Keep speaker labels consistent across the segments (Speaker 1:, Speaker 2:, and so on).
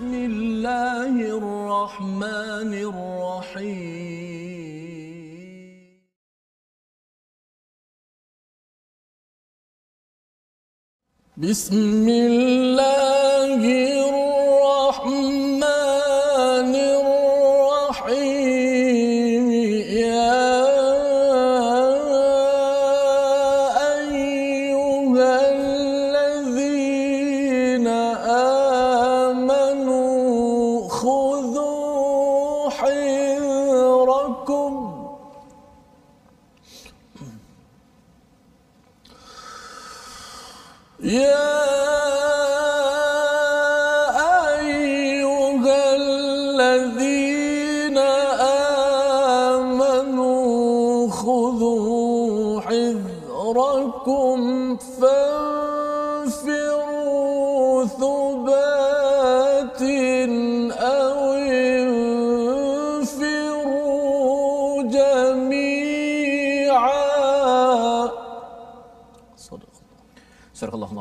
Speaker 1: بسم الله الرحمن الرحيم. بسم الله الرحمن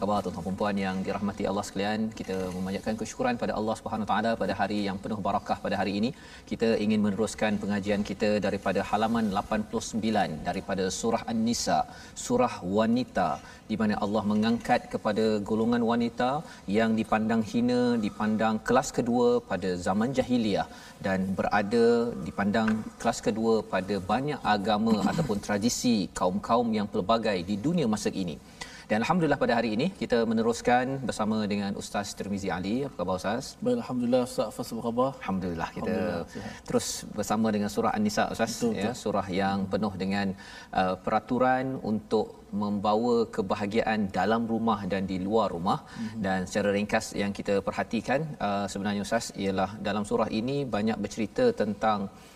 Speaker 2: Khabar tuan-tuan dan puan yang dirahmati Allah sekalian? Kita memanjatkan kesyukuran pada Allah Subhanahu Taala pada hari yang penuh barakah pada hari ini. Kita ingin meneruskan pengajian kita daripada halaman 89 daripada surah An-Nisa, surah wanita di mana Allah mengangkat kepada golongan wanita yang dipandang hina, dipandang kelas kedua pada zaman jahiliah dan berada dipandang kelas kedua pada banyak agama ataupun tradisi kaum-kaum yang pelbagai di dunia masa ini. Dan alhamdulillah pada hari ini kita meneruskan bersama dengan Ustaz Tirmizi Ali. Apa khabar Ustaz?
Speaker 1: Baik, Alhamdulillah Ustaz Fas apa khabar?
Speaker 2: Alhamdulillah kita
Speaker 1: Alhamdulillah,
Speaker 2: terus bersama dengan surah An-Nisa Ustaz
Speaker 1: Betul,
Speaker 2: ya surah yang penuh dengan uh, peraturan untuk membawa kebahagiaan dalam rumah dan di luar rumah mm-hmm. dan secara ringkas yang kita perhatikan uh, sebenarnya Ustaz ialah dalam surah ini banyak bercerita tentang Uh,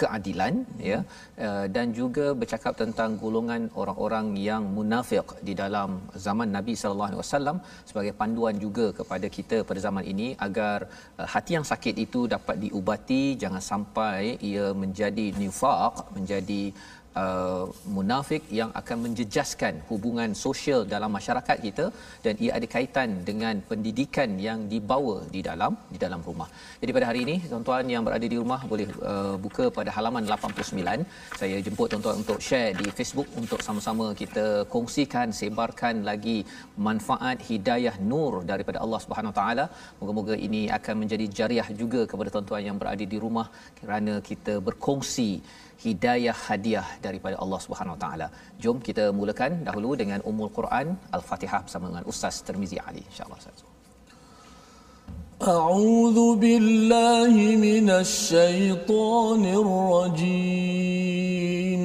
Speaker 2: keadilan ya uh, dan juga bercakap tentang golongan orang-orang yang munafik di dalam zaman Nabi sallallahu alaihi wasallam sebagai panduan juga kepada kita pada zaman ini agar uh, hati yang sakit itu dapat diubati jangan sampai ia menjadi nifaq menjadi uh, munafik yang akan menjejaskan hubungan sosial dalam masyarakat kita dan ia ada kaitan dengan pendidikan yang dibawa di dalam di dalam rumah. Jadi pada hari ini tuan-tuan yang berada di rumah boleh uh, buka pada halaman 89. Saya jemput tuan-tuan untuk share di Facebook untuk sama-sama kita kongsikan sebarkan lagi manfaat hidayah nur daripada Allah Subhanahu taala. Moga-moga ini akan menjadi jariah juga kepada tuan-tuan yang berada di rumah kerana kita berkongsi hidayah hadiah daripada Allah Subhanahu Wa Taala. Jom kita mulakan dahulu dengan Ummul Quran Al-Fatihah bersama dengan Ustaz Termizi Ali insya-Allah Ustaz.
Speaker 1: أعوذ بالله من الشيطان الرجيم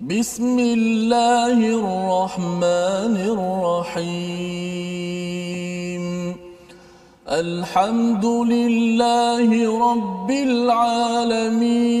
Speaker 1: بسم الله الرحمن الرحيم الحمد لله رب العالمين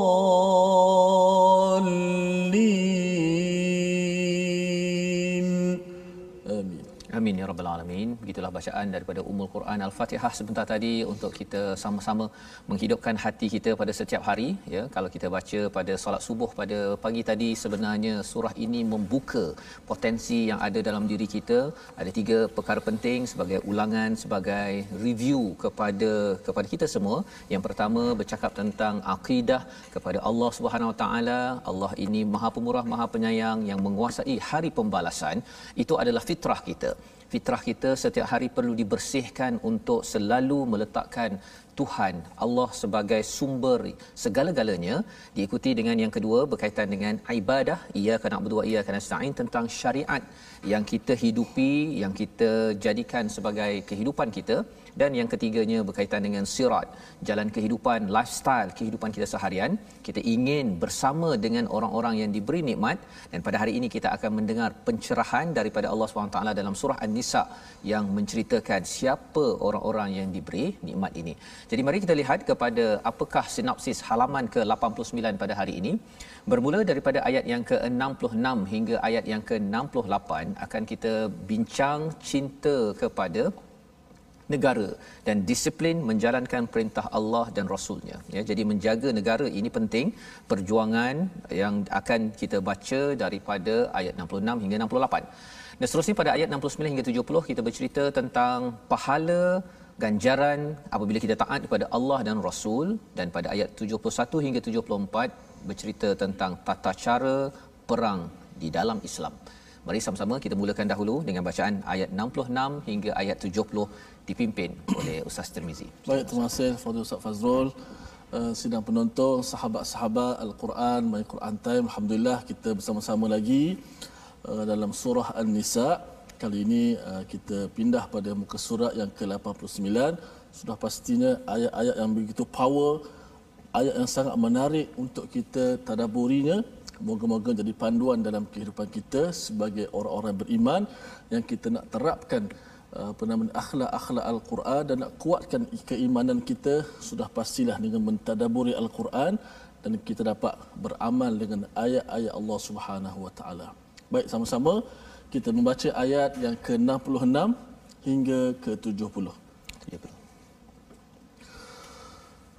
Speaker 2: Amin ya rabbal alamin. Begitulah bacaan daripada Ummul Quran Al-Fatihah sebentar tadi untuk kita sama-sama menghidupkan hati kita pada setiap hari ya. Kalau kita baca pada solat subuh pada pagi tadi sebenarnya surah ini membuka potensi yang ada dalam diri kita. Ada tiga perkara penting sebagai ulangan sebagai review kepada kepada kita semua. Yang pertama bercakap tentang akidah kepada Allah Subhanahu Wa Taala. Allah ini Maha Pemurah, Maha Penyayang yang menguasai hari pembalasan. Itu adalah fitrah kita fitrah kita setiap hari perlu dibersihkan untuk selalu meletakkan Tuhan Allah sebagai sumber segala-galanya. Diikuti dengan yang kedua berkaitan dengan ibadah. Ia kena berdua ia kena nasta'in tentang syariat yang kita hidupi yang kita jadikan sebagai kehidupan kita dan yang ketiganya berkaitan dengan sirat jalan kehidupan lifestyle kehidupan kita seharian kita ingin bersama dengan orang-orang yang diberi nikmat. Dan pada hari ini kita akan mendengar pencerahan daripada Allah SWT dalam surah An-Nisa yang menceritakan siapa orang-orang yang diberi nikmat ini. Jadi mari kita lihat kepada apakah sinopsis halaman ke-89 pada hari ini. Bermula daripada ayat yang ke-66 hingga ayat yang ke-68 akan kita bincang cinta kepada negara dan disiplin menjalankan perintah Allah dan Rasulnya. Ya, jadi menjaga negara ini penting. Perjuangan yang akan kita baca daripada ayat 66 hingga 68. Dan seterusnya pada ayat 69 hingga 70 kita bercerita tentang pahala ganjaran apabila kita taat kepada Allah dan Rasul dan pada ayat 71 hingga 74 bercerita tentang tata cara perang di dalam Islam. Mari sama-sama kita mulakan dahulu dengan bacaan ayat 66 hingga ayat 70 dipimpin oleh Ustaz Tirmizi.
Speaker 1: Baik, terima kasih kepada Ustaz Fazrul. Uh, sidang penonton, sahabat-sahabat Al-Quran, My Quran Time. Alhamdulillah kita bersama-sama lagi uh, dalam surah An-Nisa. Kali ini uh, kita pindah pada muka surat yang ke-89. Sudah pastinya ayat-ayat yang begitu power, ayat yang sangat menarik untuk kita tadaburinya. Moga-moga jadi panduan dalam kehidupan kita sebagai orang-orang beriman yang kita nak terapkan Uh, apa nama akhlak-akhlak al-Quran dan nak kuatkan keimanan kita sudah pastilah dengan mentadaburi al-Quran dan kita dapat beramal dengan ayat-ayat Allah Subhanahu wa taala. Baik sama-sama kita membaca ayat yang ke-66 hingga ke-70.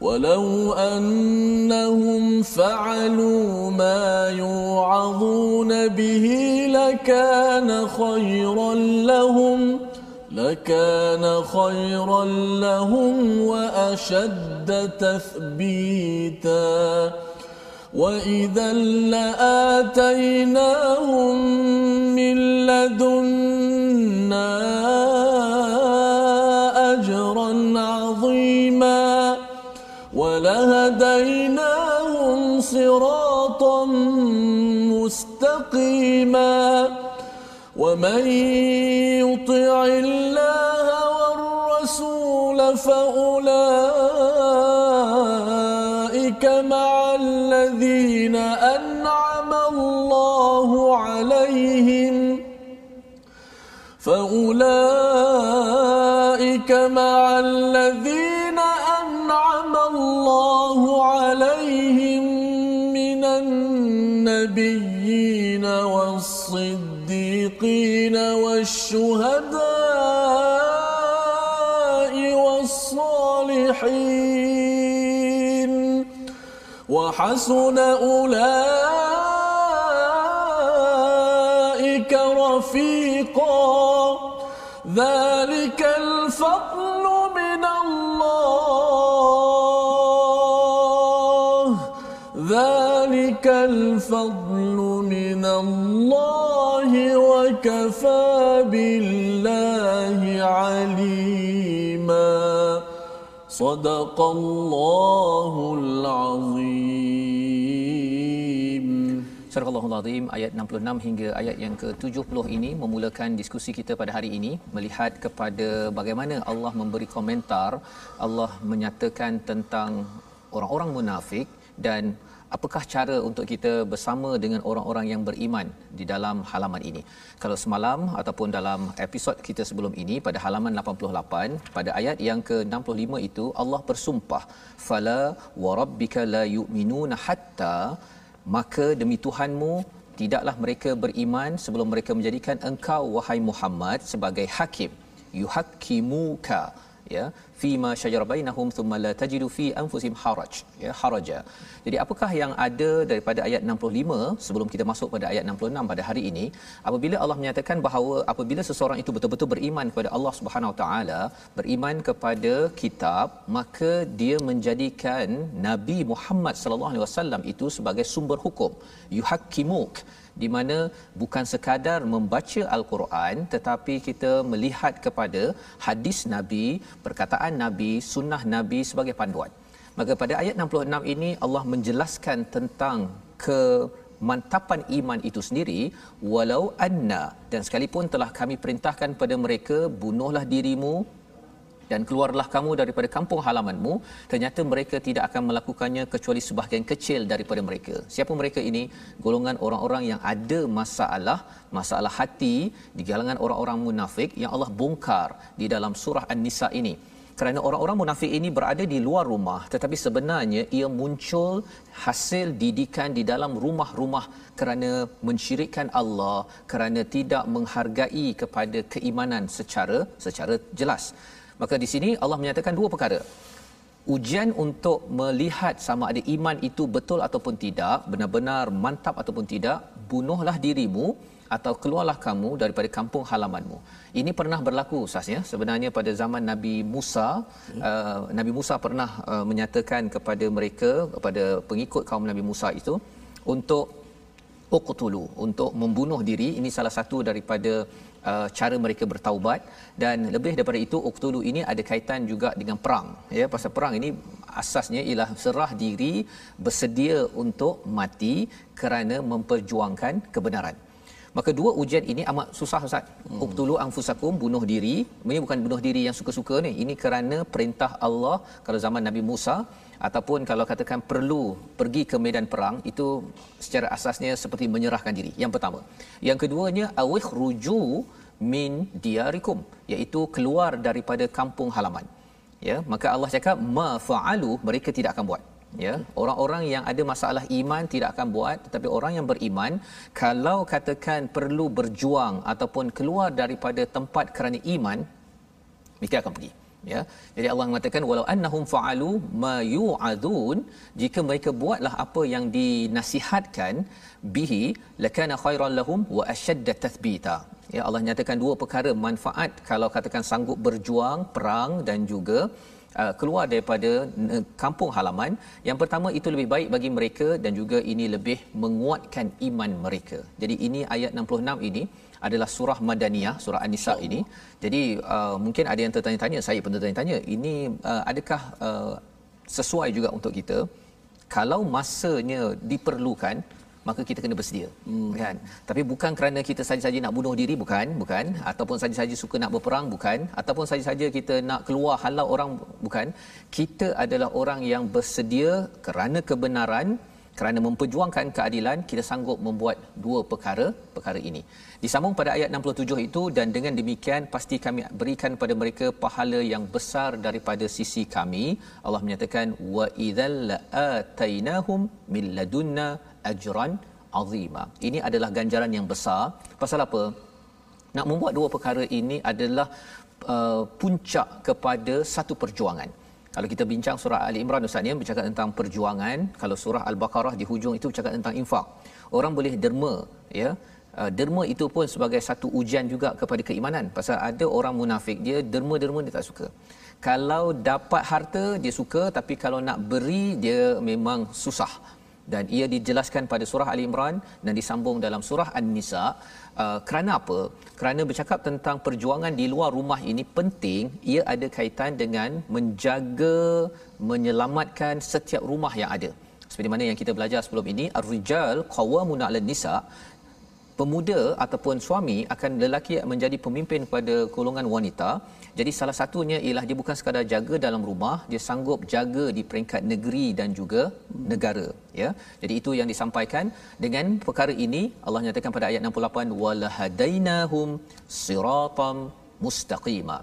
Speaker 1: ولو أنهم فعلوا ما يوعظون به لكان خيرا لهم لكان خيرا لهم وأشد تثبيتاً. وإذا لآتيناهم من لدنا ولهديناهم صراطا مستقيما ومن يطع الله والرسول فأولئك مع الذين أنعم الله عليهم فأولئك مع والصديقين والشهداء والصالحين وحسن أولئك الله وكفى بالله عليما صدق الله العظيم
Speaker 2: Surah Allahul Azim ayat 66 hingga ayat yang ke-70 ini memulakan diskusi kita pada hari ini melihat kepada bagaimana Allah memberi komentar Allah menyatakan tentang orang-orang munafik dan apakah cara untuk kita bersama dengan orang-orang yang beriman di dalam halaman ini? Kalau semalam ataupun dalam episod kita sebelum ini pada halaman 88 pada ayat yang ke-65 itu Allah bersumpah fala warabbika la yu'minuna hatta maka demi Tuhanmu tidaklah mereka beriman sebelum mereka menjadikan engkau wahai Muhammad sebagai hakim. Yuhakkimuka ya fima syajara bainahum thumma la tajidu fi anfusihim haraj ya haraja. Jadi apakah yang ada daripada ayat 65 sebelum kita masuk pada ayat 66 pada hari ini? Apabila Allah menyatakan bahawa apabila seseorang itu betul-betul beriman kepada Allah Subhanahu taala beriman kepada kitab maka dia menjadikan Nabi Muhammad sallallahu alaihi wasallam itu sebagai sumber hukum. Yuhakkimuk di mana bukan sekadar membaca al-Quran tetapi kita melihat kepada hadis nabi perkataan nabi sunnah nabi sebagai panduan. Maka pada ayat 66 ini Allah menjelaskan tentang ke mantapan iman itu sendiri walau anna dan sekalipun telah kami perintahkan pada mereka bunuhlah dirimu dan keluarlah kamu daripada kampung halamanmu. Ternyata mereka tidak akan melakukannya kecuali sebahagian kecil daripada mereka. Siapa mereka ini? Golongan orang-orang yang ada masalah masalah hati di kalangan orang-orang munafik yang Allah bongkar di dalam surah an-nisa ini. Kerana orang-orang munafik ini berada di luar rumah tetapi sebenarnya ia muncul hasil didikan di dalam rumah-rumah kerana mensyirikkan Allah kerana tidak menghargai kepada keimanan secara secara jelas Maka di sini Allah menyatakan dua perkara. Ujian untuk melihat sama ada iman itu betul ataupun tidak, benar-benar mantap ataupun tidak, bunuhlah dirimu atau keluarlah kamu daripada kampung halamanmu. Ini pernah berlaku sasnya sebenarnya pada zaman Nabi Musa. Uh, Nabi Musa pernah uh, menyatakan kepada mereka kepada pengikut kaum Nabi Musa itu untuk uqtulu untuk membunuh diri ini salah satu daripada uh, cara mereka bertaubat. Dan lebih daripada itu uqtulu ini ada kaitan juga dengan perang. Ya pasal perang ini asasnya ialah serah diri bersedia untuk mati kerana memperjuangkan kebenaran. Maka dua ujian ini amat susah ustaz. Hmm. uqtulu anfusakum bunuh diri. Ini bukan bunuh diri yang suka-suka ni. Ini kerana perintah Allah. Kalau zaman Nabi Musa ataupun kalau katakan perlu pergi ke medan perang itu secara asasnya seperti menyerahkan diri. Yang pertama. Yang keduanya awih ruju min diarikum iaitu keluar daripada kampung halaman. Ya maka Allah cakap ma fa'alu mereka tidak akan buat. Ya orang-orang yang ada masalah iman tidak akan buat tetapi orang yang beriman kalau katakan perlu berjuang ataupun keluar daripada tempat kerana iman mereka akan pergi ya. Jadi Allah mengatakan walau annahum fa'alu ma yu'adun jika mereka buatlah apa yang dinasihatkan bihi lakana khairan lahum wa ashadda tathbita. Ya Allah nyatakan dua perkara manfaat kalau katakan sanggup berjuang perang dan juga Uh, keluar daripada kampung halaman. Yang pertama itu lebih baik bagi mereka dan juga ini lebih menguatkan iman mereka. Jadi ini ayat 66 ini adalah surah Madaniyah, surah An-Nisa ini. Jadi uh, mungkin ada yang tertanya-tanya, saya pun tertanya-tanya, ini uh, adakah uh, sesuai juga untuk kita? Kalau masanya diperlukan, maka kita kena bersedia hmm. kan tapi bukan kerana kita saja-saja nak bunuh diri bukan bukan ataupun saja-saja suka nak berperang bukan ataupun saja-saja kita nak keluar halau orang bukan kita adalah orang yang bersedia kerana kebenaran kerana memperjuangkan keadilan kita sanggup membuat dua perkara perkara ini. Disambung pada ayat 67 itu dan dengan demikian pasti kami berikan pada mereka pahala yang besar daripada sisi kami. Allah menyatakan wa idzal atainahum min ladunna ajran azima. Ini adalah ganjaran yang besar. Pasal apa? Nak membuat dua perkara ini adalah uh, puncak kepada satu perjuangan kalau kita bincang surah Ali Imran Ustaz ni bercakap tentang perjuangan, kalau surah Al-Baqarah di hujung itu bercakap tentang infak. Orang boleh derma, ya. Uh, derma itu pun sebagai satu ujian juga kepada keimanan. Pasal ada orang munafik dia derma-derma dia tak suka. Kalau dapat harta dia suka tapi kalau nak beri dia memang susah dan ia dijelaskan pada surah Ali Imran dan disambung dalam surah An-Nisa. Uh, kerana apa? Kerana bercakap tentang perjuangan di luar rumah ini penting ia ada kaitan dengan menjaga menyelamatkan setiap rumah yang ada. Seperti mana yang kita belajar sebelum ini ar-rijal qawwamuna 'alan nisa. Pemuda ataupun suami akan lelaki menjadi pemimpin pada golongan wanita jadi salah satunya ialah dia bukan sekadar jaga dalam rumah dia sanggup jaga di peringkat negeri dan juga negara ya. Jadi itu yang disampaikan dengan perkara ini Allah nyatakan pada ayat 68 walahadainahum siratam mustaqima.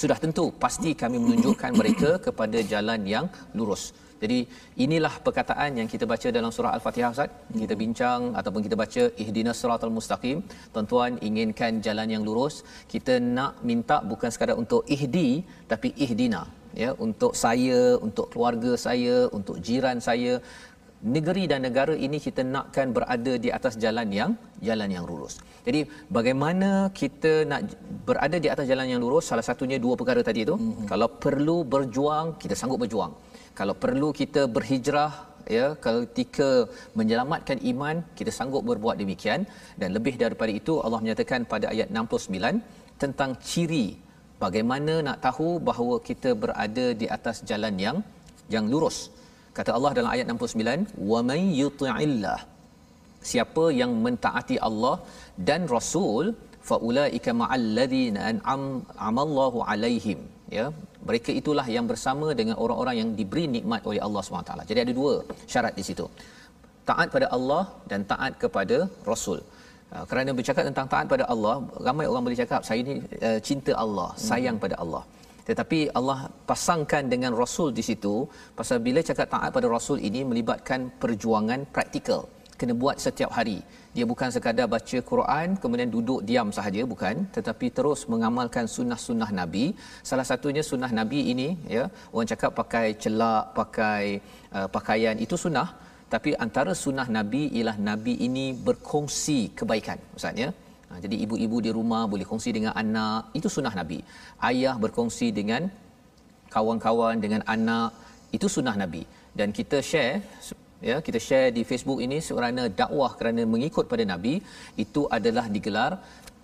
Speaker 2: Sudah tentu pasti kami menunjukkan mereka kepada jalan yang lurus jadi inilah perkataan yang kita baca dalam surah Al-Fatihah Ustaz. Kita bincang ataupun kita baca ihdinas siratal mustaqim. Tuan-tuan inginkan jalan yang lurus, kita nak minta bukan sekadar untuk ihdi tapi ihdina ya untuk saya, untuk keluarga saya, untuk jiran saya. Negeri dan negara ini kita nakkan berada di atas jalan yang jalan yang lurus. Jadi bagaimana kita nak berada di atas jalan yang lurus? Salah satunya dua perkara tadi itu. Mm-hmm. Kalau perlu berjuang, kita sanggup berjuang kalau perlu kita berhijrah ya ketika menyelamatkan iman kita sanggup berbuat demikian. Dan lebih daripada itu Allah menyatakan pada ayat 69 tentang ciri bagaimana nak tahu bahawa kita berada di atas jalan yang yang lurus. Kata Allah dalam ayat 69 wa may yuti'illah. Siapa yang mentaati Allah dan Rasul faulaika ma'al ladzina an'am amallahu alaihim ya mereka itulah yang bersama dengan orang-orang yang diberi nikmat oleh Allah SWT. Jadi ada dua syarat di situ. Taat pada Allah dan taat kepada Rasul. Uh, kerana bercakap tentang taat pada Allah, ramai orang boleh cakap saya ini uh, cinta Allah, sayang hmm. pada Allah. Tetapi Allah pasangkan dengan Rasul di situ pasal bila cakap taat pada Rasul ini melibatkan perjuangan praktikal. Kena buat setiap hari. Dia bukan sekadar baca Quran kemudian duduk diam sahaja bukan. Tetapi terus mengamalkan sunnah-sunnah nabi. Salah satunya sunnah nabi ini ya orang cakap pakai celak pakai uh, pakaian itu sunnah. Tapi antara sunnah nabi ialah nabi ini berkongsi kebaikan ustaz ya. Ha, jadi ibu-ibu di rumah boleh kongsi dengan anak itu sunnah nabi. Ayah berkongsi dengan kawan-kawan dengan anak itu sunnah nabi. Dan kita share ya kita share di Facebook ini kerana dakwah kerana mengikut pada nabi. Itu adalah digelar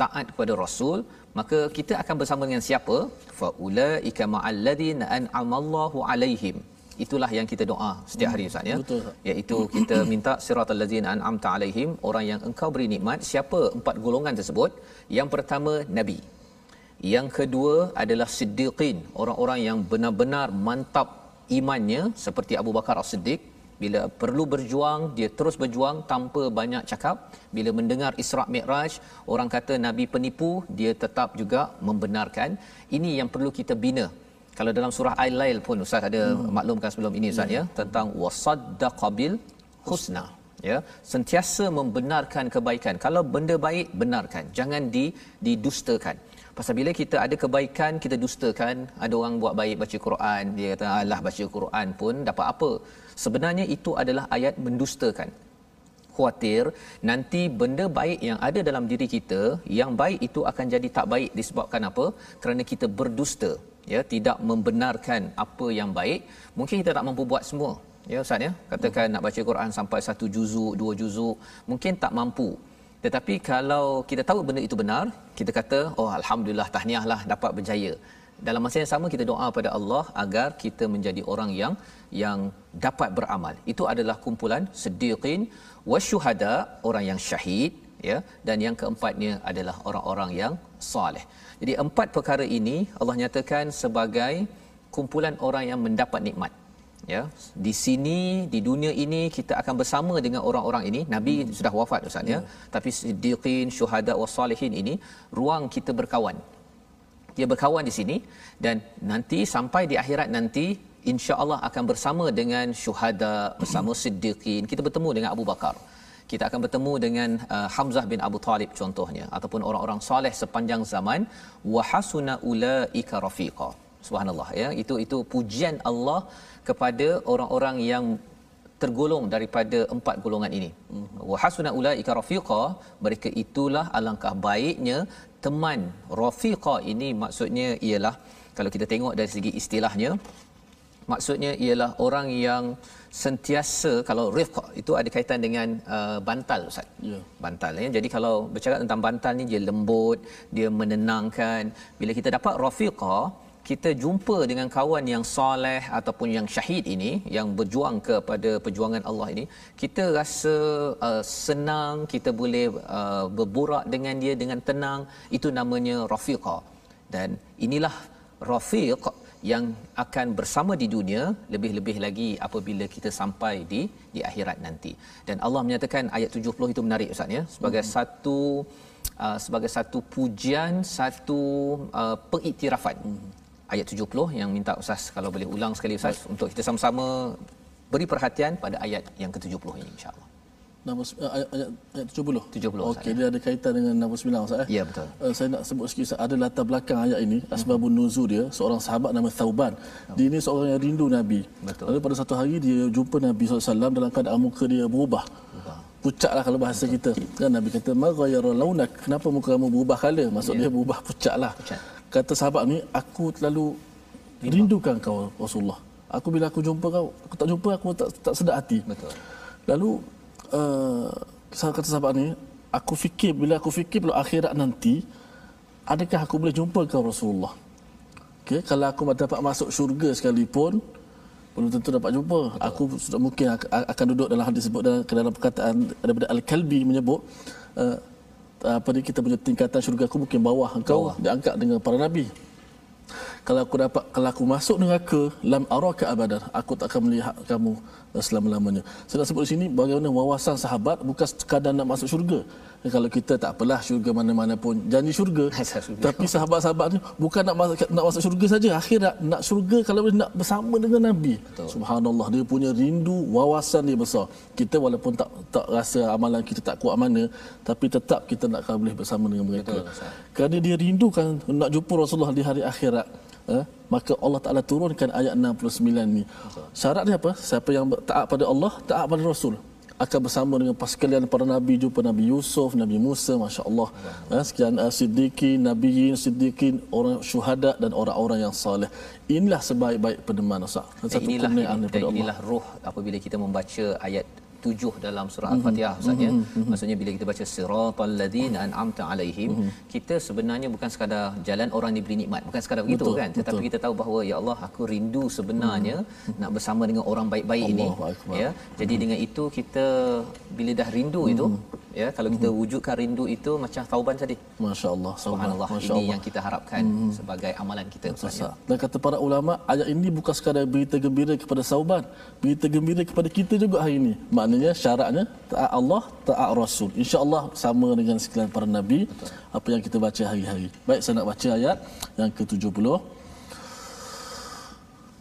Speaker 2: taat kepada rasul. Maka kita akan bersama dengan siapa? Faulaika ma'al ladina an'amallahu alaihim. Itulah yang kita doa setiap hari ustaz ya. Betul iaitu kita minta siratal ladzina an'amta alaihim orang yang engkau beri nikmat siapa empat golongan tersebut? Yang pertama nabi. Yang kedua adalah siddiqin orang-orang yang benar-benar mantap imannya seperti Abu Bakar As-Siddiq bila perlu berjuang dia terus berjuang tanpa banyak cakap. Bila mendengar Isra Mi'raj orang kata nabi penipu dia tetap juga membenarkan. Ini yang perlu kita bina. Kalau dalam surah Al-Lail pun ustaz ada hmm. maklumkan sebelum ini ustaz ya, hmm. ya tentang wasaddaqabil husna ya. Sentiasa membenarkan kebaikan. Kalau benda baik benarkan. Jangan di didustakan pasal bila kita ada kebaikan kita dustakan ada orang buat baik baca Quran dia kata alah baca Quran pun dapat apa? Sebenarnya itu adalah ayat mendustakan. Khuatir nanti benda baik yang ada dalam diri kita yang baik itu akan jadi tak baik. Disebabkan apa? Kerana kita berdusta ya tidak membenarkan apa yang baik. Mungkin kita tak mampu buat semua ya ustaz ya. Katakan nak baca Quran sampai satu juzuk dua juzuk mungkin tak mampu tetapi kalau kita tahu benda itu benar kita kata oh alhamdulillah tahniahlah dapat berjaya dalam masa yang sama kita doa pada Allah agar kita menjadi orang yang yang dapat beramal. Itu adalah kumpulan siddiqin wasyuhada, orang yang syahid ya dan yang keempatnya adalah orang-orang yang soleh. Jadi empat perkara ini Allah nyatakan sebagai kumpulan orang yang mendapat nikmat. Ya, di sini di dunia ini kita akan bersama dengan orang-orang ini. Nabi hmm. sudah wafat ustaz ya. ya. Tapi siddiqin, syuhada wasalihin ini ruang kita berkawan. Dia berkawan di sini dan nanti sampai di akhirat nanti insya-Allah akan bersama dengan syuhada bersama siddiqin kita bertemu dengan Abu Bakar kita akan bertemu dengan uh, Hamzah bin Abu Talib contohnya ataupun orang-orang soleh sepanjang zaman wa hasuna ulaika rafiqa subhanallah ya itu itu pujian Allah kepada orang-orang yang tergolong daripada empat golongan ini wa hasuna ulaika rafiqa mereka itulah alangkah baiknya teman rafiqa ini maksudnya ialah kalau kita tengok dari segi istilahnya maksudnya ialah orang yang sentiasa kalau rifq itu ada kaitan dengan uh, bantal ustaz. Ya. Bantal ya. Jadi kalau bercakap tentang bantal ni dia lembut, dia menenangkan. Bila kita dapat rafiqa, kita jumpa dengan kawan yang soleh ataupun yang syahid ini yang berjuang kepada perjuangan Allah ini kita rasa uh, senang kita boleh uh, berborak dengan dia dengan tenang. Itu namanya rafiqa. Dan inilah rafiq yang akan bersama di dunia lebih-lebih lagi apabila kita sampai di di akhirat nanti. Dan Allah menyatakan ayat 70 itu menarik ustaz ya. Sebagai hmm. satu uh, sebagai satu pujian satu uh, pengiktirafan. Hmm ayat 70 yang minta ustaz kalau boleh ulang sekali ustaz Baik. untuk kita sama-sama beri perhatian pada ayat yang ke-70 ini insya-Allah.
Speaker 1: Nama uh, ayat, ayat, ayat 70.
Speaker 2: 70.
Speaker 1: Okey, dia ada kaitan dengan nama 9 ustaz
Speaker 2: eh? Ya, betul.
Speaker 1: Uh, saya nak sebut sikit ustaz, ada latar belakang ayat ini, asbabun nuzul dia, seorang sahabat nama Thauban. Oh. Dia ni seorang yang rindu Nabi. Betul. Lalu pada satu hari dia jumpa Nabi SAW dalam keadaan muka dia berubah. Pucatlah kalau bahasa kita. Kan Nabi kata, "Maghayyara launak." Kenapa muka kamu berubah kala? Maksud yeah. dia berubah pucatlah. Pucat kata sahabat ni aku terlalu rindukan kau Rasulullah. Aku bila aku jumpa kau aku tak jumpa aku tak tak sedar hati. Betul. Lalu uh, kata sahabat ni aku fikir bila aku fikir bila akhirat nanti adakah aku boleh jumpa kau Rasulullah? Okey kalau aku dapat masuk syurga sekalipun belum tentu dapat jumpa. Betul. aku sudah mungkin akan duduk dalam hadis sebut dalam, dalam perkataan daripada al-kalbi menyebut uh, apa ni kita punya tingkatan syurga aku mungkin bawah engkau bawah. diangkat dengan para nabi kalau aku dapat kalau aku masuk neraka lam araka abadan aku tak akan melihat kamu selama-lamanya. Saya nak sebut di sini bagaimana wawasan sahabat bukan sekadar nak masuk syurga. Kalau kita tak apalah syurga mana-mana pun janji syurga. Tapi sahabat-sahabat ni bukan nak masuk nak masuk syurga saja. Akhirat nak syurga kalau boleh nak bersama dengan nabi. Betul. subhanallah dia punya rindu wawasan dia besar. Kita walaupun tak tak rasa amalan kita tak kuat mana tapi tetap kita nak boleh bersama dengan mereka. Betul, kerana dia rindukan nak jumpa Rasulullah di hari akhirat eh, maka Allah Taala turunkan ayat 69 ni. Syarat dia apa? Siapa yang taat pada Allah, taat pada Rasul akan bersama dengan paskalian para nabi jumpa Nabi Yusuf, Nabi Musa, masya-Allah. Eh, sekian uh, siddiqin, nabiyin, siddiqin, orang syuhada dan orang-orang yang soleh. Inilah sebaik-baik peneman Ustaz.
Speaker 2: Satu inilah, inilah, inilah roh apabila kita membaca ayat tujuh dalam surah mm-hmm. Al-Fatihah Ustaz ya. Mm-hmm. Maksudnya bila kita baca siratal ladzina an'amta alaihim, mm-hmm. kita sebenarnya bukan sekadar jalan orang diberi nikmat, bukan sekadar begitu kan. Tetapi betul. kita tahu bahawa ya Allah aku rindu sebenarnya mm-hmm. nak bersama dengan orang baik-baik ini. Ya. Jadi mm-hmm. dengan itu kita bila dah rindu mm-hmm. itu ya kalau kita mm-hmm. wujudkan rindu itu macam tauban tadi
Speaker 1: masya-Allah
Speaker 2: subhanallah Masya ini yang kita harapkan mm-hmm. sebagai amalan kita
Speaker 1: Ustaz dan kata para ulama ayat ini bukan sekadar berita gembira kepada sauban berita gembira kepada kita juga hari ini maknanya syaratnya taat Allah taat Rasul insya-Allah sama dengan sekalian para nabi Betul. apa yang kita baca hari-hari baik saya nak baca ayat yang ke-70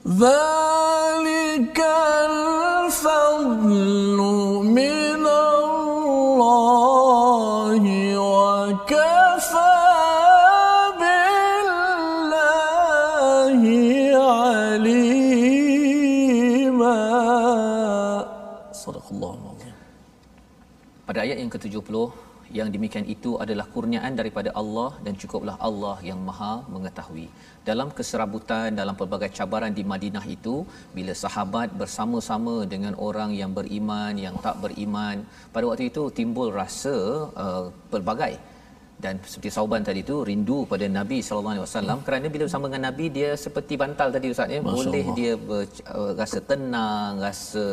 Speaker 1: ذلك الفضل من الله وكفى بالله عليما صدق الله العظيم
Speaker 2: pada ayat yang ke-70 yang demikian itu adalah kurniaan daripada Allah dan cukuplah Allah yang Maha mengetahui. Dalam keserabutan dalam pelbagai cabaran di Madinah itu, bila sahabat bersama-sama dengan orang yang beriman, yang tak beriman, pada waktu itu timbul rasa uh, pelbagai dan seperti sauban tadi tu rindu pada Nabi sallallahu alaihi wasallam. Hmm. kerana bila bersama dengan Nabi dia seperti bantal tadi ustaz ya. Boleh dia ber, uh, rasa tenang rasa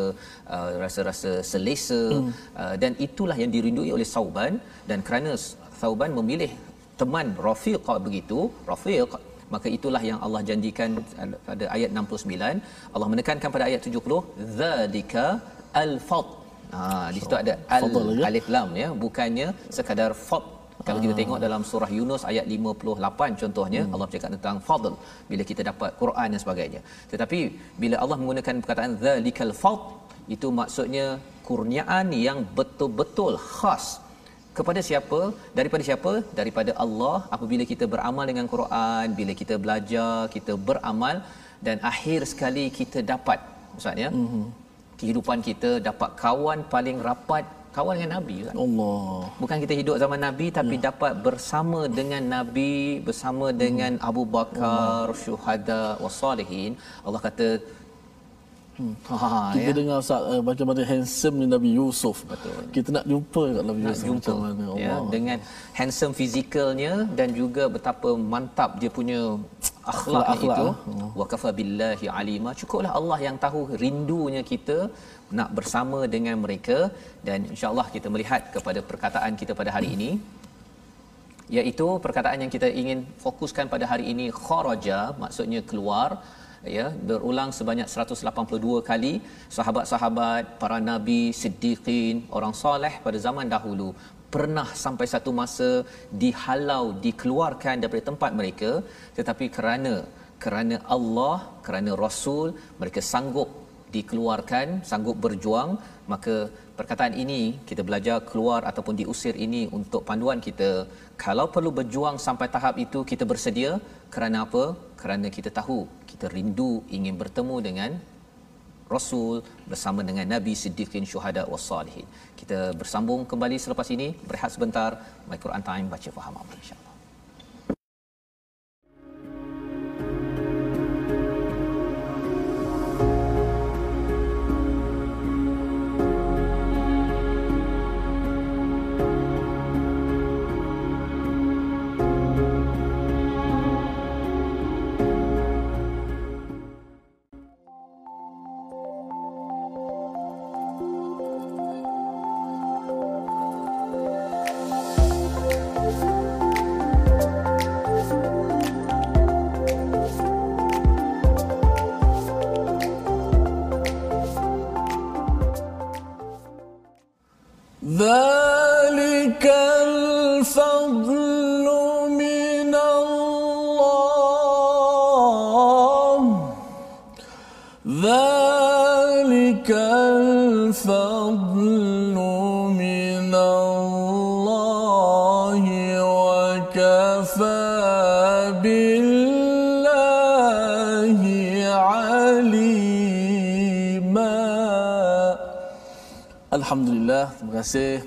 Speaker 2: uh, rasa-rasa selesa. Hmm. uh, dan itulah yang dirindui oleh sauban. Dan kerana sauban memilih teman rafiq begitu rafiq maka itulah yang Allah janjikan pada ayat 69 Allah menekankan pada ayat 70 zalika al-fad ha di situ ada al alif lam ya. Bukannya sekadar fad kalau kita tengok dalam surah Yunus ayat 58 contohnya hmm. Allah bercakap tentang fadl bila kita dapat Quran dan sebagainya. Tetapi bila Allah menggunakan perkataan zalikal fadl itu maksudnya kurniaan yang betul-betul khas kepada siapa daripada siapa daripada Allah apabila kita beramal dengan Quran bila kita belajar kita beramal dan akhir sekali kita dapat ustaz ya mm-hmm. kehidupan kita dapat kawan paling rapat kawan dengan Nabi kan? Allah. Bukan kita hidup zaman Nabi tapi ya. dapat bersama dengan Nabi, bersama hmm. dengan Abu Bakar, Allah. syuhada wasalihin. Allah kata
Speaker 1: Hmm. Ha, kita ya. dengar Ustaz uh, bagaimana handsome ni Nabi Yusuf. Betul. Kita nak jumpa kat Nabi nak Yusuf jumpa. macam mana
Speaker 2: Allah. Ya, dengan handsome fizikalnya dan juga betapa mantap dia punya
Speaker 1: akhlak, akhlak itu hmm. wa kafa billahi alima cukuplah Allah yang tahu rindunya kita nak bersama dengan mereka dan insyaallah kita melihat kepada perkataan kita pada hari ini iaitu perkataan yang kita ingin fokuskan pada hari ini kharaja maksudnya keluar ya berulang sebanyak 182 kali. Sahabat-sahabat para nabi siddiqin orang soleh pada zaman dahulu pernah sampai satu masa dihalau dikeluarkan daripada tempat mereka. Tetapi kerana kerana Allah kerana rasul mereka sanggup dikeluarkan sanggup berjuang maka perkataan ini kita belajar keluar ataupun diusir ini untuk panduan kita kalau perlu berjuang sampai tahap itu kita bersedia kerana apa kerana kita tahu kita rindu ingin bertemu dengan Rasul bersama dengan Nabi Siddiqin Syuhada was Salihin. Kita bersambung kembali selepas ini. Berehat sebentar. My Quran Time baca faham amal insya-Allah.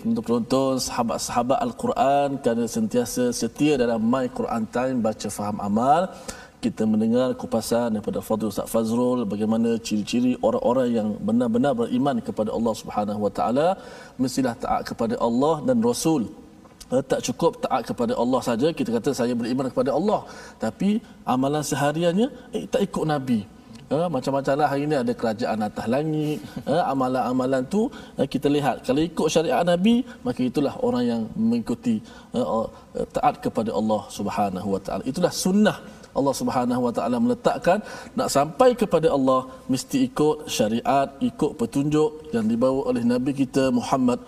Speaker 1: Untuk penonton sahabat-sahabat Al-Quran kerana sentiasa setia dalam My Quran Time baca faham amal. Kita mendengar kupasan daripada Fadil Ustaz Fazrul bagaimana ciri-ciri orang-orang yang benar-benar beriman kepada Allah Subhanahu Wa Taala mestilah taat kepada Allah dan Rasul. Eh, tak cukup taat kepada Allah saja kita kata saya beriman kepada Allah tapi amalan sehariannya eh, tak ikut Nabi uh, macam-macam lah. Hari ini ada kerajaan atas langit. Uh, amalan-amalan tu uh, kita lihat. Kalau ikut syariat Nabi maka itulah orang yang mengikuti uh, taat kepada Allah Subhanahu Wa Taala. Itulah sunnah Allah Subhanahu Wa Taala meletakkan. Nak sampai kepada Allah mesti ikut syariat ikut petunjuk yang dibawa oleh Nabi kita Muhammad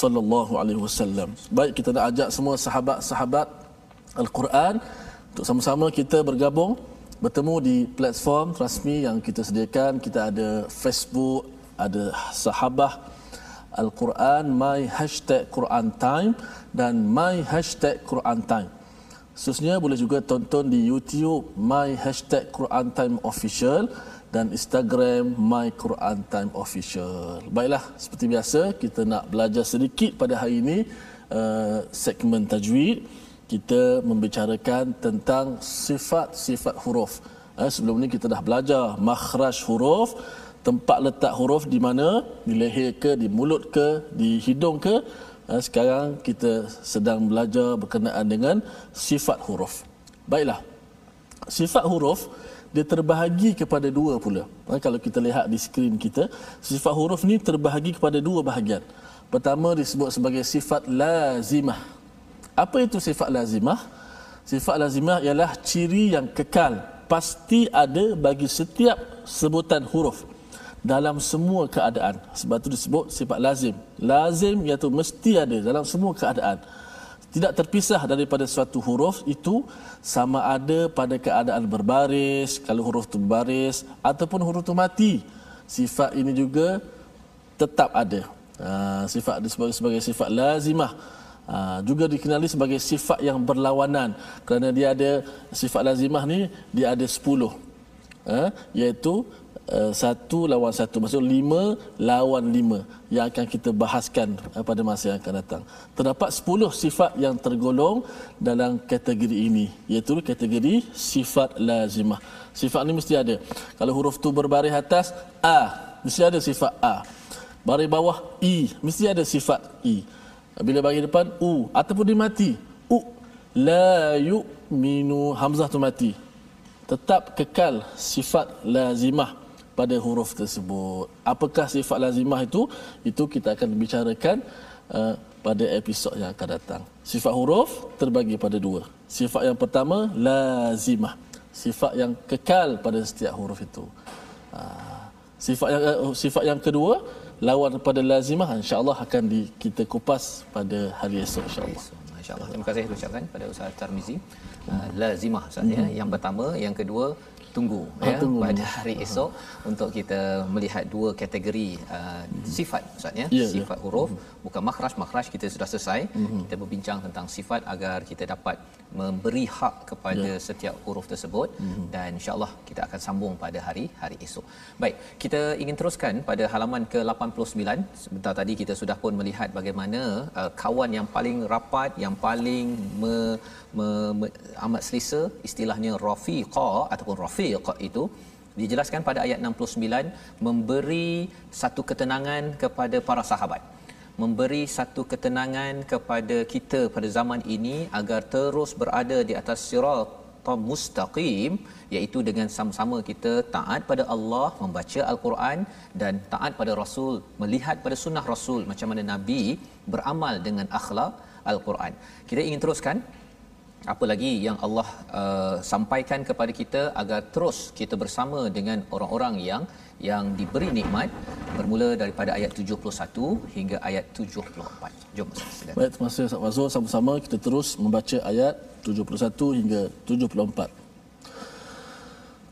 Speaker 1: sallallahu alaihi wasallam. Baik kita nak ajak semua sahabat-sahabat Al-Quran untuk sama-sama kita bergabung bertemu di platform rasmi yang kita sediakan. Kita ada Facebook ada sahabah Al-Quran my hashtag Quran time dan my hashtag Quran time. Khususnya boleh juga tonton di YouTube my hashtag Quran time official dan Instagram my Quran time official. Baiklah seperti biasa kita nak belajar sedikit pada hari ini uh, segmen tajwid kita membicarakan tentang sifat-sifat huruf. Eh, sebelum ni kita dah belajar makhraj huruf, tempat letak huruf di mana, di leher ke, di mulut ke, di hidung ke. Eh, sekarang kita sedang belajar berkenaan dengan sifat huruf. Baiklah. Sifat huruf dia terbahagi kepada dua pula. Eh, kalau kita lihat di skrin kita, sifat huruf ni terbahagi kepada dua bahagian. Pertama disebut sebagai sifat lazimah. Apa itu sifat lazimah? Sifat lazimah ialah ciri yang kekal, pasti ada bagi setiap sebutan huruf dalam semua keadaan. Sebab itu disebut sifat lazim. Lazim iaitu mesti ada dalam semua keadaan. Tidak terpisah daripada suatu huruf itu sama ada pada keadaan berbaris, kalau huruf itu berbaris ataupun huruf itu mati. Sifat ini juga tetap ada. Ha, sifat disebut sebagai sifat lazimah. Ha, juga dikenali sebagai sifat yang berlawanan kerana dia ada sifat lazimah ni dia ada sepuluh. Ha, iaitu uh, satu lawan satu. Maksud lima lawan lima yang akan kita bahaskan uh, pada masa yang akan datang. Terdapat sepuluh sifat yang tergolong dalam kategori ini iaitu kategori sifat lazimah. Sifat ni mesti ada. Kalau huruf tu berbaris atas A mesti ada sifat A. Baris bawah I mesti ada sifat I bila bagi depan u ataupun dia mati u la yu'minu hamzah tu mati tetap kekal sifat lazimah pada huruf tersebut. Apakah sifat lazimah itu? Itu kita akan bicarakan uh, pada episod yang akan datang. Sifat huruf terbagi pada dua. Sifat yang pertama lazimah. Sifat yang kekal pada setiap huruf itu. Uh, sifat yang uh, sifat yang kedua lawan pada lazimah insya-Allah akan di, kita kupas pada hari esok insya-Allah.
Speaker 2: Insya-Allah. Terima kasih ucapkan pada Ustaz Tarmizi. Uh, lazimah Ustaz ya. Mm-hmm. Yang pertama, yang kedua tunggu oh, ya tunggu. pada hari esok uh-huh. untuk kita melihat dua kategori uh, sifat ustaz ya yeah, sifat yeah. huruf uh-huh. bukan makhraj makhraj kita sudah selesai uh-huh. kita berbincang tentang sifat agar kita dapat memberi hak kepada yeah. setiap huruf tersebut uh-huh. dan insyaallah kita akan sambung pada hari hari esok baik kita ingin teruskan pada halaman ke-89 sebentar tadi kita sudah pun melihat bagaimana uh, kawan yang paling rapat yang paling me, me, me, amat selesa istilahnya rafiqa ataupun rafiq itu dijelaskan pada ayat 69 memberi satu ketenangan kepada para sahabat memberi satu ketenangan kepada kita pada zaman ini agar terus berada di atas sirat mustaqim iaitu dengan sama-sama kita taat pada Allah membaca al-Quran dan taat pada Rasul melihat pada sunnah Rasul macam mana Nabi beramal dengan akhlak al-Quran. Kita ingin teruskan apa lagi yang Allah uh, sampaikan kepada kita agar terus kita bersama dengan orang-orang yang yang diberi nikmat bermula daripada ayat 71 hingga ayat 74. Jom
Speaker 1: silakan. Baik, terima kasih Ustaz Fazul. Sama-sama kita terus membaca ayat 71 hingga 74.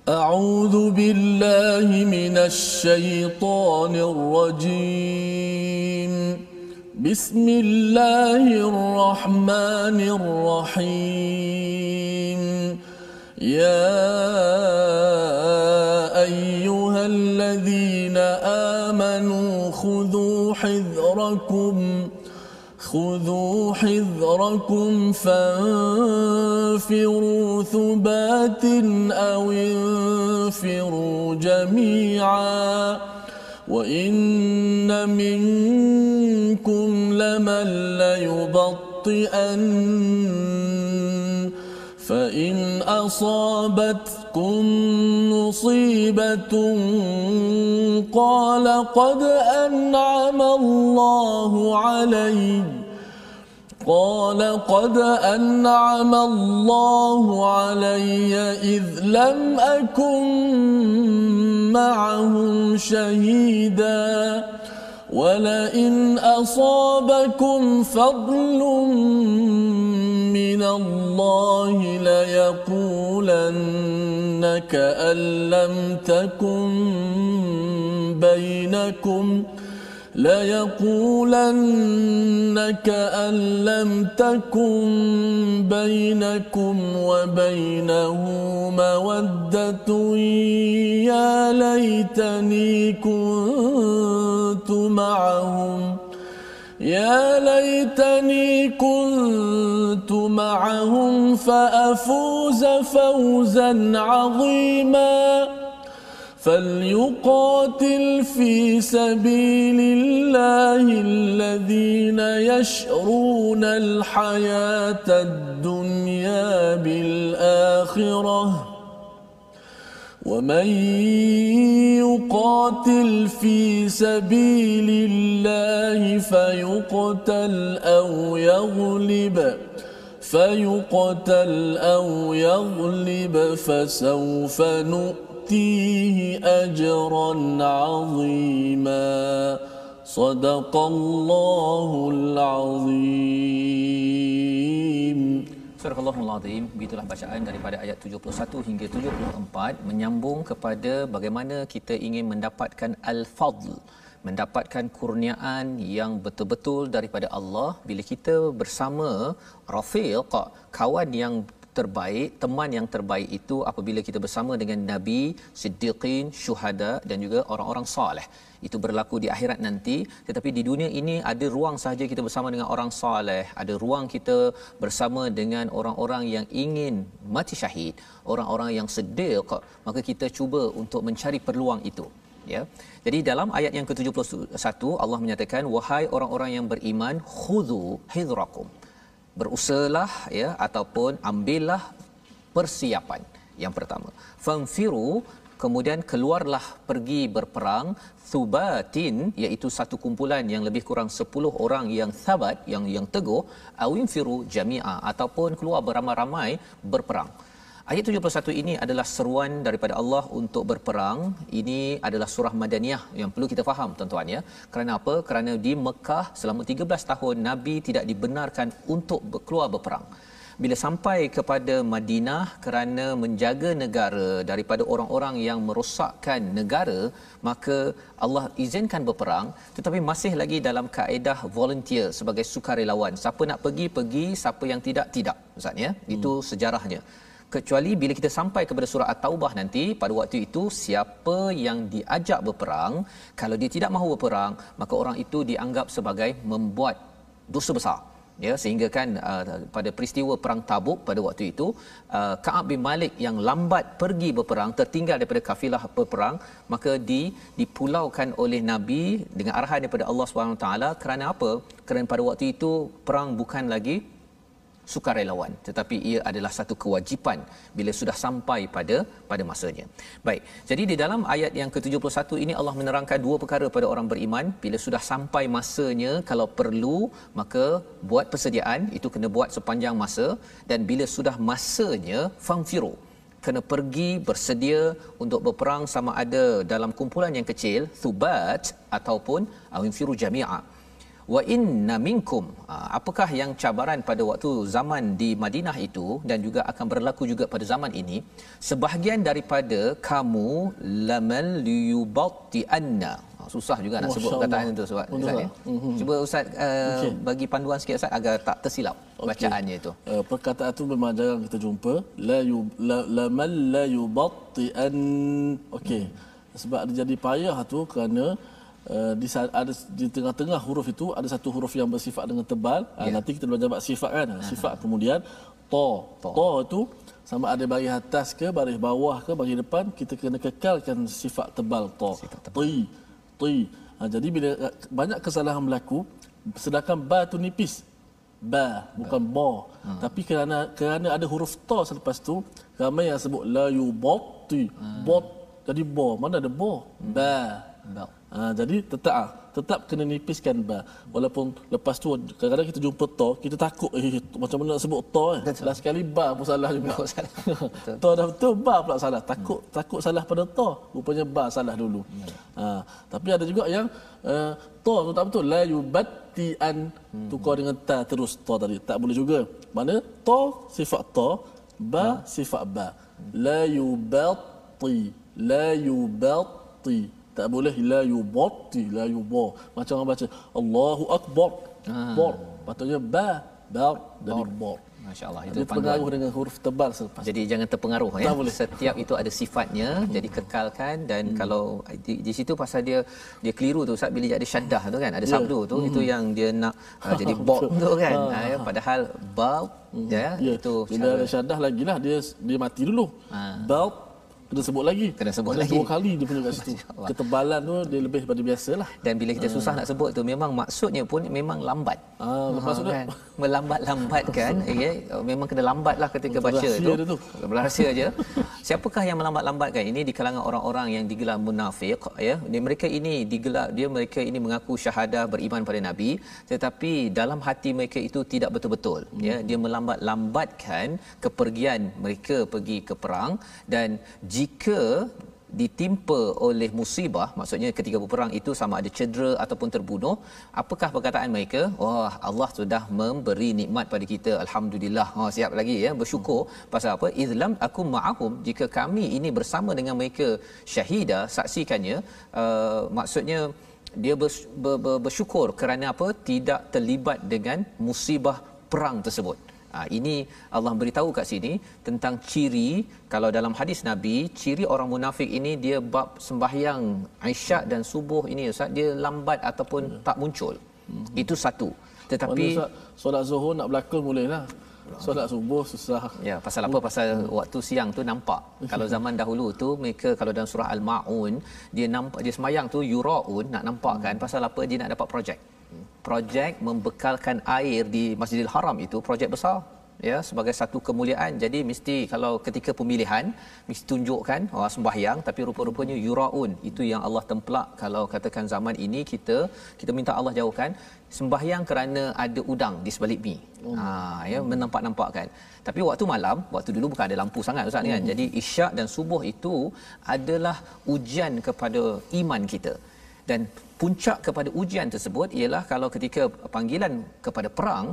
Speaker 1: أعوذ بالله من الشيطان الرجيم بسم الله الرحمن الرحيم. يا أيها الذين آمنوا خذوا حذركم خذوا حذركم فانفروا ثبات أو انفروا جميعا. وان منكم لمن ليبطئن فإن أصابتكم مصيبة قال قد أنعم الله علي قال قد أنعم الله علي إذ لم أكن معهم شهيداً. ولئن أصابكم فضل من الله ليقولن كأن لم تكن بينكم ۖ. ليقولن كأن لم تكن بينكم وبينه مودة يا ليتني كنت معهم يا ليتني كنت معهم فأفوز فوزا عظيما فليقاتل في سبيل الله الذين يشرون الحياة الدنيا بالآخرة. ومن يقاتل في سبيل الله فيقتل أو يغلب فيقتل أو يغلب فسوف نؤمن نؤتيه أجرا عظيما صدق الله العظيم
Speaker 2: Surah Allahul Azim, begitulah bacaan daripada ayat 71 hingga 74 menyambung kepada bagaimana kita ingin mendapatkan al-fadl, mendapatkan kurniaan yang betul-betul daripada Allah bila kita bersama rafiq, kawan yang terbaik, teman yang terbaik itu apabila kita bersama dengan nabi, siddiqin, syuhada dan juga orang-orang soleh. Itu berlaku di akhirat nanti, tetapi di dunia ini ada ruang sahaja kita bersama dengan orang soleh, ada ruang kita bersama dengan orang-orang yang ingin mati syahid, orang-orang yang siddiq, maka kita cuba untuk mencari peluang itu. Ya. Jadi dalam ayat yang ke-71 Allah menyatakan wahai orang-orang yang beriman khudhu hidrakum berusahalah ya ataupun ambillah persiapan. Yang pertama fanfiru kemudian keluarlah pergi berperang thubatin iaitu satu kumpulan yang lebih kurang 10 orang yang sabat yang yang teguh awin firu jami'a ataupun keluar beramai-ramai berperang Ayat 71 ini adalah seruan daripada Allah untuk berperang. Ini adalah surah Madaniyah yang perlu kita faham tuan-tuan ya. Kerana apa? Kerana di Mekah selama 13 tahun Nabi tidak dibenarkan untuk keluar berperang bila sampai kepada Madinah kerana menjaga negara daripada orang-orang yang merosakkan negara maka Allah izinkan berperang tetapi masih lagi dalam kaedah volunteer sebagai sukarelawan siapa nak pergi pergi siapa yang tidak tidak ustaz ya hmm. itu sejarahnya kecuali bila kita sampai kepada surah at-taubah nanti pada waktu itu siapa yang diajak berperang kalau dia tidak mahu berperang maka orang itu dianggap sebagai membuat dosa besar. Ya sehingga kan uh, pada peristiwa perang Tabuk pada waktu itu uh, Ka'ab bin Malik yang lambat pergi berperang tertinggal daripada kafilah berperang maka di dipulaukan oleh Nabi dengan arahan daripada Allah Subhanahu taala. Kerana apa? Kerana pada waktu itu perang bukan lagi sukarelawan tetapi ia adalah satu kewajipan bila sudah sampai pada pada masanya. Baik. Jadi di dalam ayat yang ke-71 ini Allah menerangkan dua perkara pada orang beriman bila sudah sampai masanya kalau perlu maka buat persediaan itu kena buat sepanjang masa dan bila sudah masanya fangfiru kena pergi bersedia untuk berperang sama ada dalam kumpulan yang kecil thubat ataupun awinfiru jami'a wa inna minkum ah, apakah yang cabaran pada waktu zaman di Madinah itu dan juga akan berlaku juga pada zaman ini sebahagian daripada kamu lamal liyubatti anna ah, susah juga nak sebut perkataan itu sebab ustaz ya. Mm-hmm. Cuba ustaz uh, okay. bagi panduan sikit ustaz agar tak tersilap okay. bacaannya itu.
Speaker 1: Uh, perkataan itu memang jarang kita jumpa la yu la, la mal la yubatti an okey. Hmm. Sebab dia jadi payah tu kerana Uh, di ada di tengah-tengah huruf itu ada satu huruf yang bersifat dengan tebal. Yeah. uh, ya. nanti kita belajar bab sifat kan? Uh sifat kemudian to. To. Itu sama ada baris atas ke baris bawah ke baris depan kita kena kekalkan sifat tebal to. Ti ti. Uh, jadi bila uh, banyak kesalahan berlaku sedangkan ba tu nipis. Ba bukan ba uh tapi kerana kerana ada huruf to selepas tu ramai yang sebut la yubati uh bot jadi ba mana ada ba ba. Ba Ha, jadi tetap ah, tetap kena nipiskan ba. Walaupun lepas tu kadang-kadang kita jumpa to, kita takut eh macam mana nak sebut to eh. Dah sekali ba pun salah juga. to dah betul ba pula salah. Takut hmm. takut salah pada to. Rupanya ba salah dulu. Hmm. Ha, tapi ada juga yang uh, to tu tak betul. La yubatti an hmm. tukar dengan ta terus to tadi. Tak boleh juga. Mana to sifat to, ba ha? sifat ba. La yubatti la yubatti tak boleh la yubatti la yuba macam orang baca Allahu akbar ha. bor patutnya ba bar dari bor
Speaker 2: Masya-Allah
Speaker 1: itu pengaruh dengan huruf tebal selepas.
Speaker 2: Jadi jangan terpengaruh ya. Boleh. Setiap itu ada sifatnya hmm. jadi kekalkan dan hmm. kalau di, di situ pasal dia dia keliru tu Ustaz bila ada syaddah tu kan ada yeah. sabdu tu hmm. itu yang dia nak uh, jadi bob tu kan. Ha. ya, padahal bab hmm. ya yeah. itu
Speaker 1: bila ada syaddah lagilah dia dia mati dulu. Ha. Bab kena sebut lagi.
Speaker 2: Kena sebut lagi.
Speaker 1: dua kali dia punya kat situ. Ketebalan tu dia lebih daripada biasa lah.
Speaker 2: Dan bila kita susah uh. nak sebut tu memang maksudnya pun memang lambat.
Speaker 1: Uh, maksudnya
Speaker 2: kan? melambat-lambat kan ya. Memang kena lambat lah ketika baca tu, tu. berahsia aja siapakah yang melambat-lambatkan? Ini di kalangan orang-orang yang digelar munafik ya. Mereka ini digelar dia mereka ini mengaku syahadah beriman pada nabi tetapi dalam hati mereka itu tidak betul-betul hmm. ya. Dia melambat-lambatkan kepergian mereka pergi ke perang dan jika ditimpa oleh musibah maksudnya ketika berperang itu sama ada cedera ataupun terbunuh apakah perkataan mereka wah Allah sudah memberi nikmat pada kita alhamdulillah. Ha oh, siap lagi ya bersyukur. Hmm. pasal apa? Izlam aku ma'ahum jika kami ini bersama dengan mereka syahida saksikannya uh, maksudnya dia bersyukur kerana apa? Tidak terlibat dengan musibah perang tersebut Ha, ini Allah beritahu kat sini tentang ciri kalau dalam hadis Nabi ciri orang munafik ini dia bab sembahyang Aisyah dan subuh ini Ustaz dia lambat ataupun ya. tak muncul. Hmm. Itu satu. Tetapi
Speaker 1: solat zuhur nak berlakon bolehlah. Solat subuh susah.
Speaker 2: Ya, pasal apa? Pasal hmm. waktu siang tu nampak. kalau zaman dahulu tu mereka kalau dalam surah Al-Maun dia nampak dia semayang tu yuraun nak nampak kan pasal apa dia nak dapat projek projek membekalkan air di Masjidil Haram itu projek besar ya sebagai satu kemuliaan jadi mesti kalau ketika pemilihan mesti tunjukkan oh, sembahyang tapi rupa-rupanya yuraun itu yang Allah templak kalau katakan zaman ini kita kita minta Allah jauhkan sembahyang kerana ada udang di sebalik mi oh. ha ya menampak-nampakkan tapi waktu malam waktu dulu bukan ada lampu sangat ustaz kan? hmm. kan jadi isyak dan subuh itu adalah ujian kepada iman kita dan puncak kepada ujian tersebut ialah kalau ketika panggilan kepada perang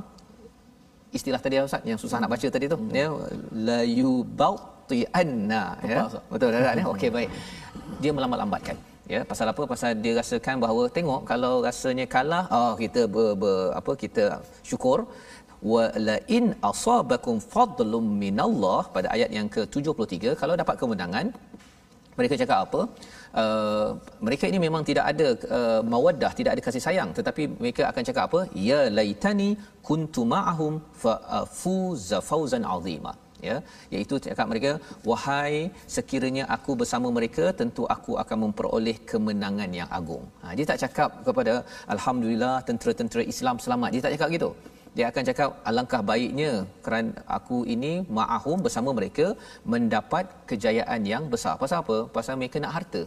Speaker 2: istilah tadi Ustaz yang susah nak baca tadi tu. Hmm. ya la yubati anna ya betul tak ya? Okey baik. Dia melambat-lambatkan ya. Pasal apa? Pasal dia rasakan bahawa tengok kalau rasanya kalah oh kita ber, ber, apa kita syukur. Wa la in asabakum fadlum minallah pada ayat yang ke-73 kalau dapat kemenangan mereka cakap apa? Uh, mereka ini memang tidak ada uh, mawaddah tidak ada kasih sayang. Tetapi mereka akan cakap apa? Ya laitani kuntu ma'ahum fa fuza fawzan azima. Ya iaitu cakap mereka wahai sekiranya aku bersama mereka tentu aku akan memperoleh kemenangan yang agung. Ha, dia tak cakap kepada alhamdulillah tentera-tentera Islam selamat. Dia tak cakap gitu dia akan cakap alangkah baiknya kerana aku ini ma'ahum bersama mereka mendapat kejayaan yang besar. Pasal apa? Pasal mereka nak harta.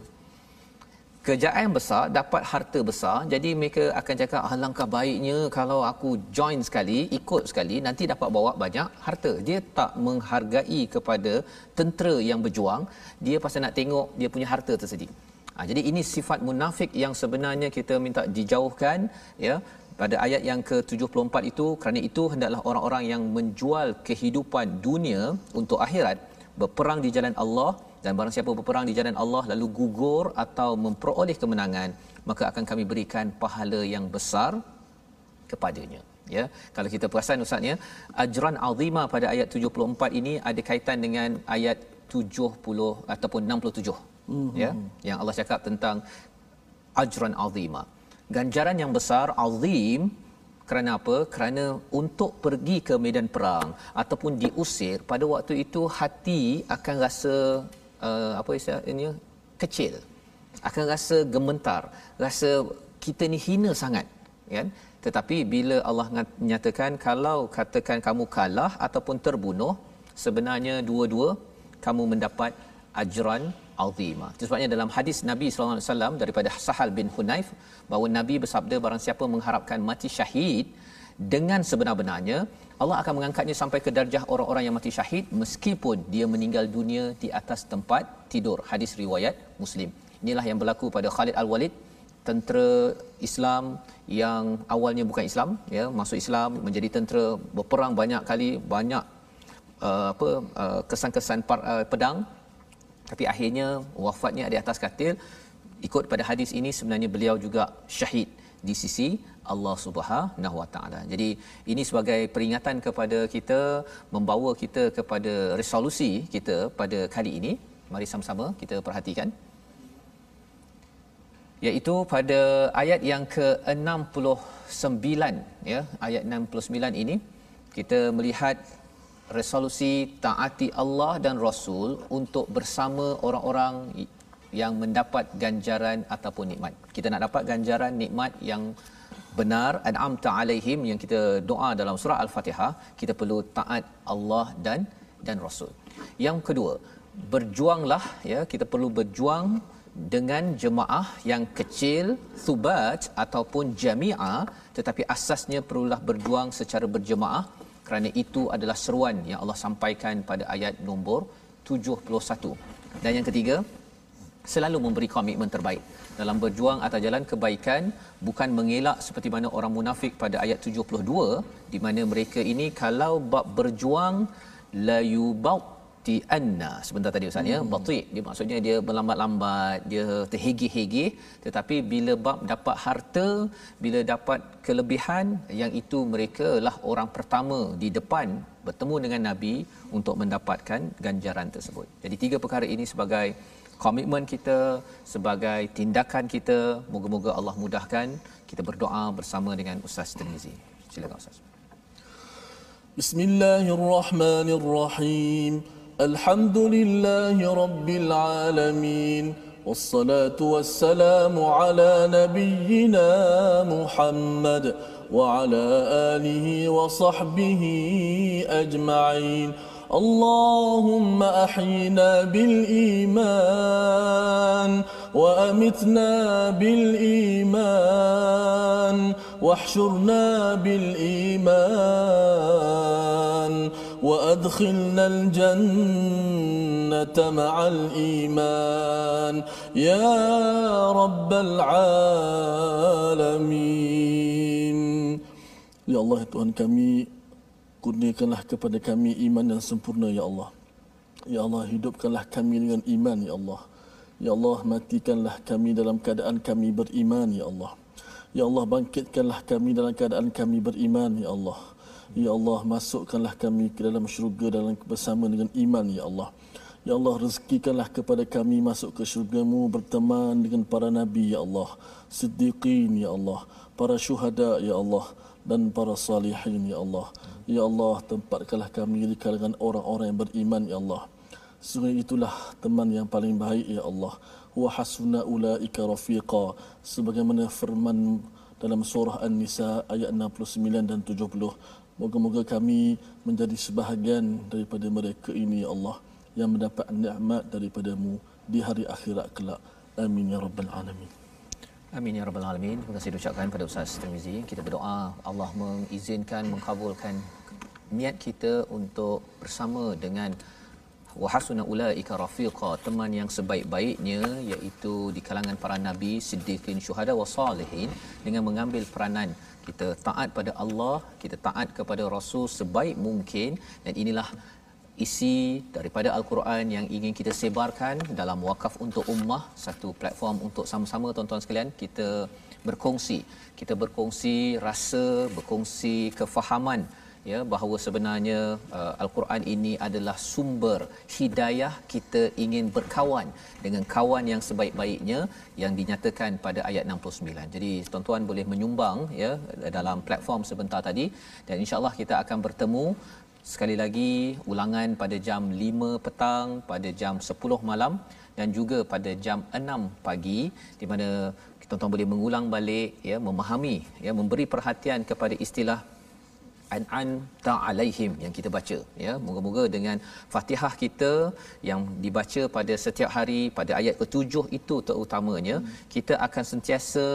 Speaker 2: Kejayaan besar dapat harta besar. Jadi mereka akan cakap alangkah baiknya kalau aku join sekali ikut sekali nanti dapat bawa banyak harta. Dia tak menghargai kepada tentera yang berjuang. Dia pasal nak tengok dia punya harta tersedik ha, jadi ini sifat munafik yang sebenarnya kita minta dijauhkan ya pada ayat yang ke-74 itu kerana itu hendaklah orang-orang yang menjual kehidupan dunia untuk akhirat berperang di jalan Allah. Dan barang siapa berperang di jalan Allah lalu gugur atau memperoleh kemenangan maka akan kami berikan pahala yang besar kepadanya. Ya kalau kita perasan ustaz ya ajran azima pada ayat 74 ini ada kaitan dengan ayat 70 ataupun 67 mm-hmm. ya yang Allah cakap tentang ajran azima ganjaran yang besar azim. Kerana apa? Kerana untuk pergi ke medan perang ataupun diusir pada waktu itu hati akan rasa uh, apa istilahnya kecil. Akan rasa gemetar rasa kita ni hina sangat kan? Tetapi bila Allah nyatakan kalau katakan kamu kalah ataupun terbunuh sebenarnya dua-dua kamu mendapat ajran azima. Itu sebabnya dalam hadis Nabi sallallahu alaihi wasallam daripada Sahal bin Hunaif bahawa Nabi bersabda barang siapa mengharapkan mati syahid dengan sebenar-benarnya Allah akan mengangkatnya sampai ke darjah orang-orang yang mati syahid meskipun dia meninggal dunia di atas tempat tidur. Hadis riwayat Muslim. Inilah yang berlaku pada Khalid Al-Walid tentera Islam yang awalnya bukan Islam ya masuk Islam menjadi tentera berperang banyak kali banyak uh, apa uh, kesan-kesan uh, pedang tapi akhirnya wafatnya di atas katil ikut pada hadis ini sebenarnya beliau juga syahid di sisi Allah Subhanahu Wa Taala. Jadi ini sebagai peringatan kepada kita membawa kita kepada resolusi kita pada kali ini. Mari sama-sama kita perhatikan. Iaitu pada ayat yang ke-69 ya, ayat 69 ini kita melihat resolusi taati Allah dan Rasul untuk bersama orang-orang yang mendapat ganjaran ataupun nikmat. Kita nak dapat ganjaran nikmat yang benar an'amta alaihim yang kita doa dalam surah al-Fatihah, kita perlu taat Allah dan dan Rasul. Yang kedua, berjuanglah ya, kita perlu berjuang dengan jemaah yang kecil, thubat ataupun jami'ah tetapi asasnya perlulah berjuang secara berjemaah kerana itu adalah seruan yang Allah sampaikan pada ayat nombor 71. Dan yang ketiga, selalu memberi komitmen terbaik dalam berjuang atas jalan kebaikan bukan mengelak seperti mana orang munafik pada ayat 72 di mana mereka ini kalau bab berjuang la yubau anna. Sebentar tadi ustaz ya. Hmm. bati dia maksudnya dia berlambat-lambat dia terhegi-hegi tetapi bila bab dapat harta bila dapat kelebihan yang itu mereka lah orang pertama di depan bertemu dengan nabi untuk mendapatkan ganjaran tersebut. Jadi tiga perkara ini sebagai komitmen kita sebagai tindakan kita. Moga-moga Allah mudahkan. Kita berdoa bersama dengan ustaz Tirmizi. Silakan ustaz.
Speaker 1: Bismillahirrahmanirrahim. الحمد لله رب العالمين والصلاة والسلام على نبينا محمد وعلى آله وصحبه أجمعين. اللهم أحينا بالإيمان وأمتنا بالإيمان واحشرنا بالإيمان. وأدخلنا الجنة مع الإيمان يا رب العالمين يا الله Tuhan kami kurniakanlah kepada kami iman yang sempurna ya Allah Ya Allah hidupkanlah kami dengan iman ya Allah Ya Allah matikanlah kami dalam keadaan kami beriman ya Allah Ya Allah bangkitkanlah kami dalam keadaan kami beriman ya Allah Ya Allah masukkanlah kami ke dalam syurga dalam bersama dengan iman ya Allah. Ya Allah rezekikanlah kepada kami masuk ke syurgamu berteman dengan para nabi ya Allah. Siddiqin ya Allah. Para syuhada ya Allah. Dan para salihin ya Allah. Ya Allah tempatkanlah kami di kalangan orang-orang yang beriman ya Allah. Sungguh itulah teman yang paling baik ya Allah. Wa hasuna ulaika rafiqa. Sebagaimana firman dalam surah An-Nisa ayat 69 dan 70 Moga-moga kami menjadi sebahagian daripada mereka ini ya Allah Yang mendapat nikmat daripadamu di hari akhirat kelak Amin ya Rabbal Alamin
Speaker 2: Amin ya rabbal alamin. Terima kasih diucapkan pada Ustaz Tirmizi. Kita berdoa Allah mengizinkan mengkabulkan niat kita untuk bersama dengan wahasuna ulaika rafiqa teman yang sebaik-baiknya iaitu di kalangan para nabi siddiqin syuhada wa salihin dengan mengambil peranan kita taat pada Allah kita taat kepada rasul sebaik mungkin. Dan inilah isi daripada al-Quran yang ingin kita sebarkan dalam wakaf untuk ummah. Satu platform untuk sama-sama tuan-tuan sekalian kita berkongsi. Kita berkongsi rasa berkongsi kefahaman ya bahawa sebenarnya uh, al-Quran ini adalah sumber hidayah kita ingin berkawan dengan kawan yang sebaik-baiknya yang dinyatakan pada ayat 69. Jadi tuan-tuan boleh menyumbang ya dalam platform sebentar tadi dan insya-Allah kita akan bertemu sekali lagi ulangan pada jam 5 petang pada jam 10 malam dan juga pada jam 6 pagi di mana tuan-tuan boleh mengulang balik ya memahami ya memberi perhatian kepada istilah an-an ta'alaihim yang kita baca ya moga-moga dengan Fatihah kita yang dibaca pada setiap hari pada ayat ketujuh itu terutamanya hmm. kita akan sentiasa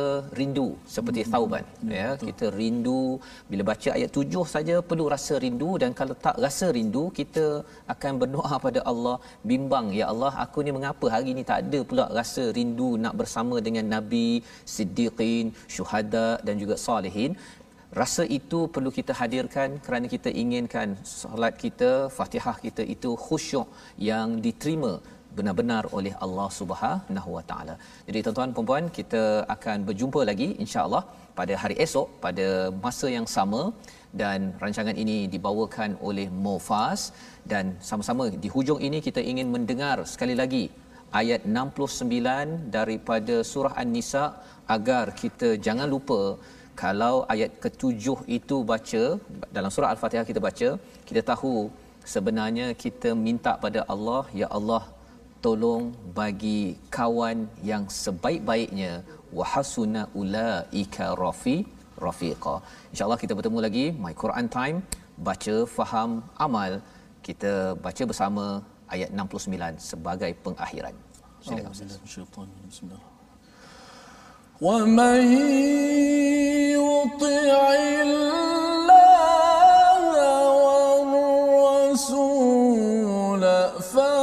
Speaker 2: rindu seperti hmm. tauban hmm. ya Betul. kita rindu bila baca ayat tujuh saja perlu rasa rindu dan kalau tak rasa rindu kita akan berdoa pada Allah bimbang ya Allah aku ni mengapa hari ni tak ada pula rasa rindu nak bersama dengan nabi siddiqin syuhada dan juga salihin rasa itu perlu kita hadirkan kerana kita inginkan solat kita Fatihah kita itu khusyuk yang diterima benar-benar oleh Allah Subhanahu Wa Taala. Jadi tuan-tuan dan puan kita akan berjumpa lagi insya-Allah pada hari esok pada masa yang sama dan rancangan ini dibawakan oleh Mofas dan sama-sama di hujung ini kita ingin mendengar sekali lagi ayat 69 daripada surah An-Nisa agar kita jangan lupa kalau ayat ketujuh itu baca dalam surah al-fatihah kita baca kita tahu sebenarnya kita minta pada Allah ya Allah tolong bagi kawan yang sebaik-baiknya wahasuna ulaika rafi rafiqa. Insyaallah kita bertemu lagi my Quran time baca faham amal. Kita baca bersama ayat 69 sebagai pengakhiran. Silakan Bismillah.
Speaker 1: ومن يطع الله والرسول فأولئك